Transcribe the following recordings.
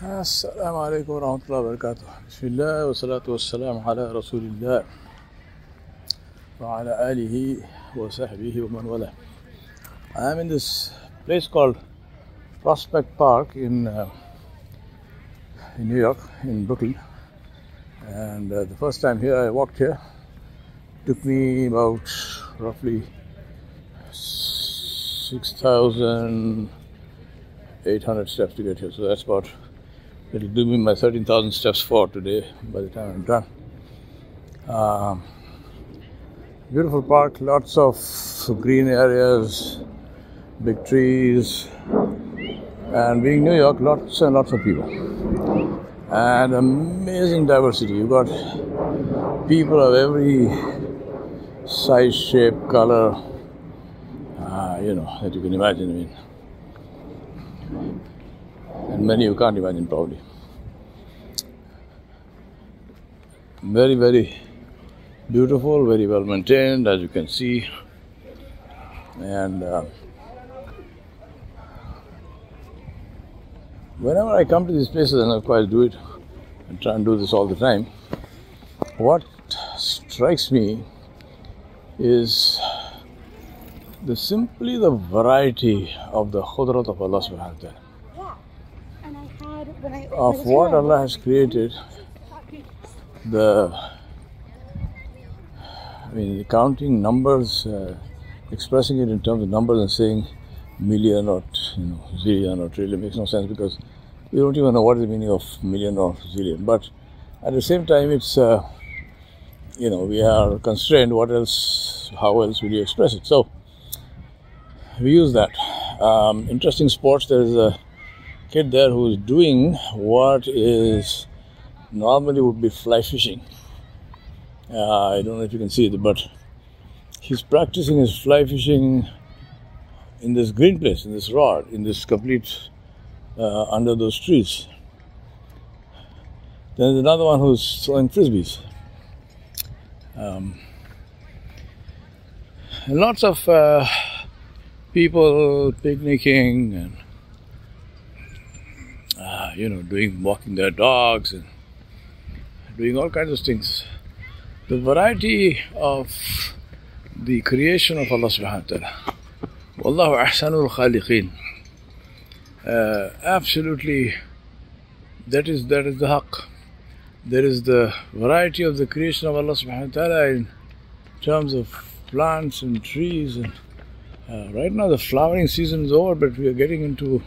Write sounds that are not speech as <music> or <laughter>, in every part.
السلام عليكم ورحمة الله وبركاته بسم الله والصلاة والسلام على رسول الله وعلى آله وصحبه ومن والاه I am in this place called Prospect Park in, uh, in New York, in Brooklyn and uh, the first time here I walked here took me about roughly 6,800 steps to get here so that's about It'll do me my 13,000 steps for today by the time I'm done. Um, beautiful park, lots of green areas, big trees, and being New York, lots and lots of people. And amazing diversity. You've got people of every size, shape, color, uh, you know, that you can imagine. I mean, many you can't imagine probably. Very, very beautiful, very well maintained, as you can see, and uh, whenever I come to these places, and of course I do it, and try and do this all the time, what strikes me is the simply the variety of the khudrat of Allah subhanahu wa ta'ala Yeah. And I had when I when I of what Allah has created, the I mean, counting numbers, uh, expressing it in terms of numbers and saying million or you know zillion or trillion makes no sense because we don't even know what is the meaning of million or zillion. But at the same time, it's uh, you know we are constrained. What else? How else will you express it? So we use that. Um, interesting sports. There is a kid there who's doing what is normally would be fly fishing. Uh, I don't know if you can see it, but he's practicing his fly fishing in this green place, in this rod, in this complete uh, under those trees. Then there's another one who's throwing frisbees. Um, and lots of uh, people picnicking and you know, doing walking their dogs and doing all kinds of things. The variety of the creation of Allah subhanahu wa ta'ala. Wallahu ahsanul khaliqeen. Uh, absolutely, that is that is the haqq. There is the variety of the creation of Allah subhanahu wa ta'ala in terms of plants and trees and uh, right now the flowering season is over but we are getting into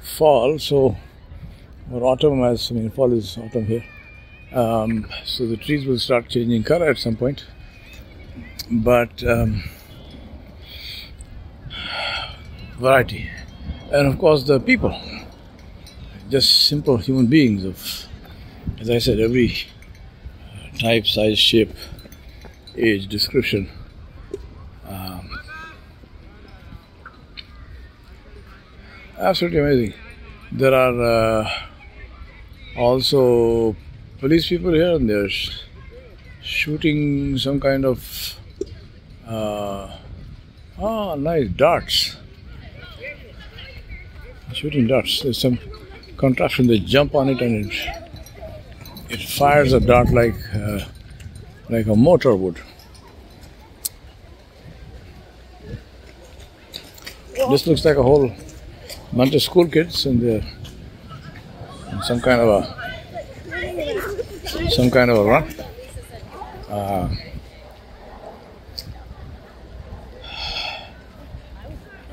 fall so or autumn as I mean fall is autumn here. Um, so the trees will start changing color at some point. But um, variety, and of course the people, just simple human beings of, as I said, every type, size, shape, age, description. Um, absolutely amazing. There are. Uh, also police people here and they're shooting some kind of uh, oh nice darts. Shooting darts. There's some contraption they jump on it and it it fires a dart like uh, like a motor would. This looks like a whole bunch of school kids and they're some kind of a some kind of a run. Uh,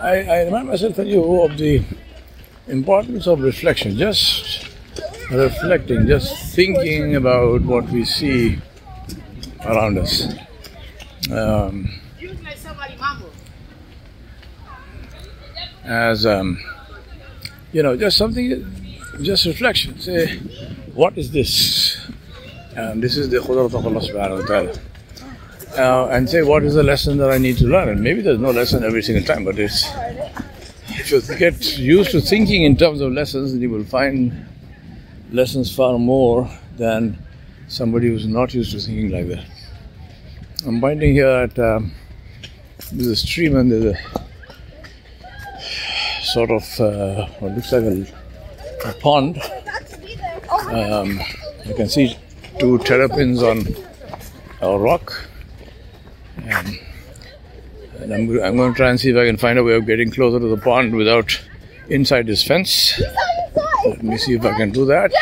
I, I remind myself and you of the importance of reflection, just reflecting, just thinking about what we see around us. Um, as um, you know, just something just reflection. Say, what is this? And this is the khudrat of Allah subhanahu wa ta'ala. Uh, and say, what is the lesson that I need to learn? And maybe there's no lesson every single time, but it's, if you get used to thinking in terms of lessons, you will find lessons far more than somebody who's not used to thinking like that. I'm pointing here at um, there's a stream and there's a sort of uh, what looks like a, a pond Um, you can see two terrapins on a rock. Um, and I'm, I'm going to try and see if I can find a way of getting closer to the pond without inside this fence. Let me see if I can do that.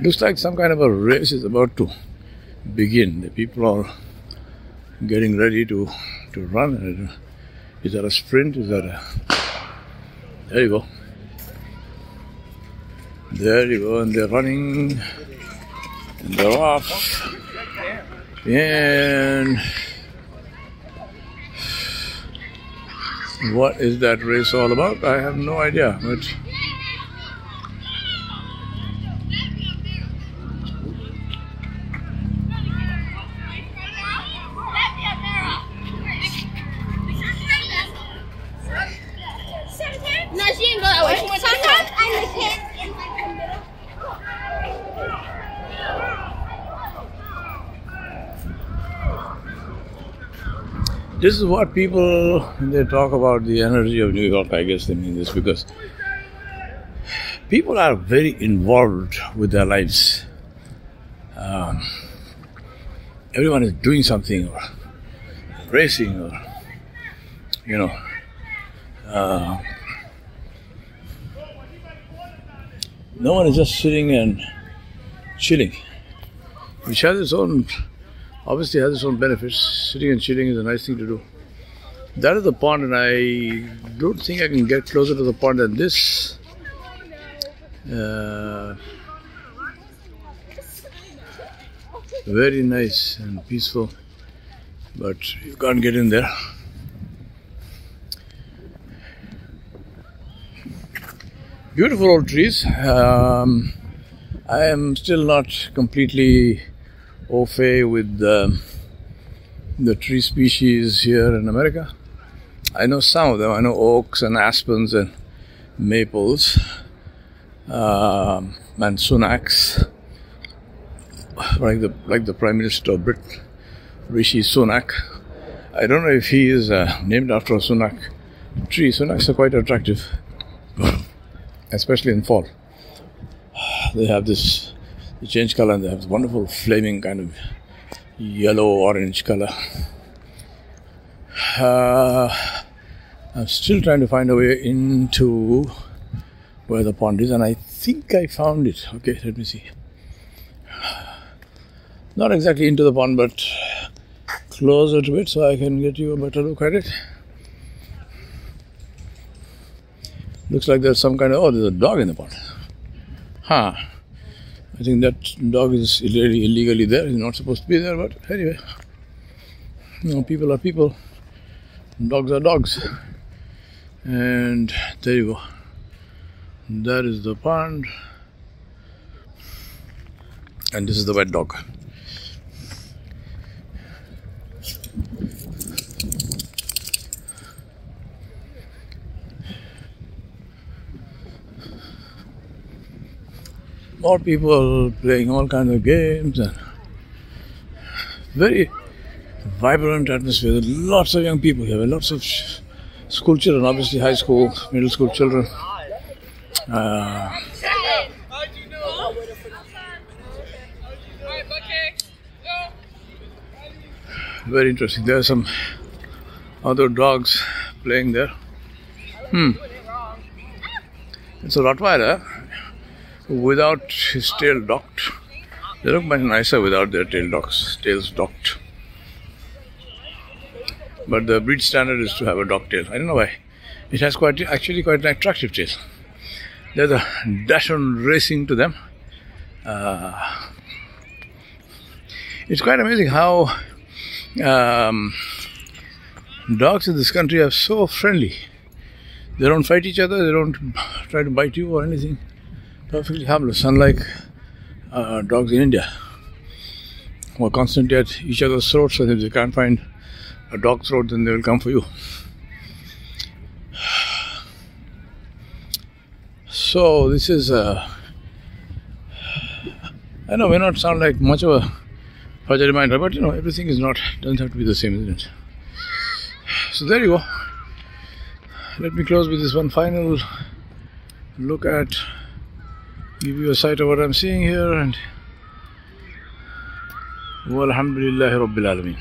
Looks like some kind of a race is about to begin. The people are getting ready to to run. Is that a sprint? Is that a there you go. There you go, and they're running and they're off. And what is that race all about? I have no idea, but this is what people they talk about the energy of New York. I guess they mean this because people are very involved with their lives. Um, everyone is doing something or racing or you know. Uh, no one is just sitting and chilling, which has its own obviously has its own benefits. Sitting and chilling is a nice thing to do. That is the pond, and I don't think I can get closer to the pond than this. Uh, very nice and peaceful, but you can't get in there. Beautiful old trees. Um, I am still not completely fait with the, the tree species here in America. I know some of them. I know oaks and aspens and maples um, and sunacs, like the like the Prime Minister of Britain, Rishi Sunak. I don't know if he is uh, named after a sunac tree. Sunacs are quite attractive, <laughs> especially in fall. They have this they change color and they have this wonderful flaming kind of yellow orange color. Uh, I'm still trying to find a way into where the pond is, and I think I found it. Okay, let me see. Not exactly into the pond, but closer to it so I can get you a better look at it. Looks like there's some kind of oh, there's a dog in the pond. Huh. I think that dog is illegally, illegally there. He's not supposed to be there, but anyway. You know, people are people. Dogs are dogs. And there you go. That is the pond. And this is the wet dog. More people playing all kinds of games and very vibrant atmosphere. Lots of young people here, lots of school children, obviously high school, middle school children. Uh, very interesting. There are some other dogs playing there. Hmm. It's a Rottweiler without his tail docked. They look much nicer without their tail docks, tails docked. But the breed standard is to have a docked tail. I don't know why. It has quite actually quite an attractive tail. There's a dachshund racing to them. Uh, it's quite amazing how um, dogs in this country are so friendly. They don't fight each other. They don't try to bite you or anything perfectly harmless, unlike uh, dogs in India, who are constantly at each other's throats. And if they can't find a dog throat, then they will come for you. So this is. Uh, I know may not sound like much of a fuzzy reminder, but you know everything is not doesn't have to be the same, isn't it? So there you go. Let me close with this one final look at, give you a sight of what I'm seeing here and Alameen.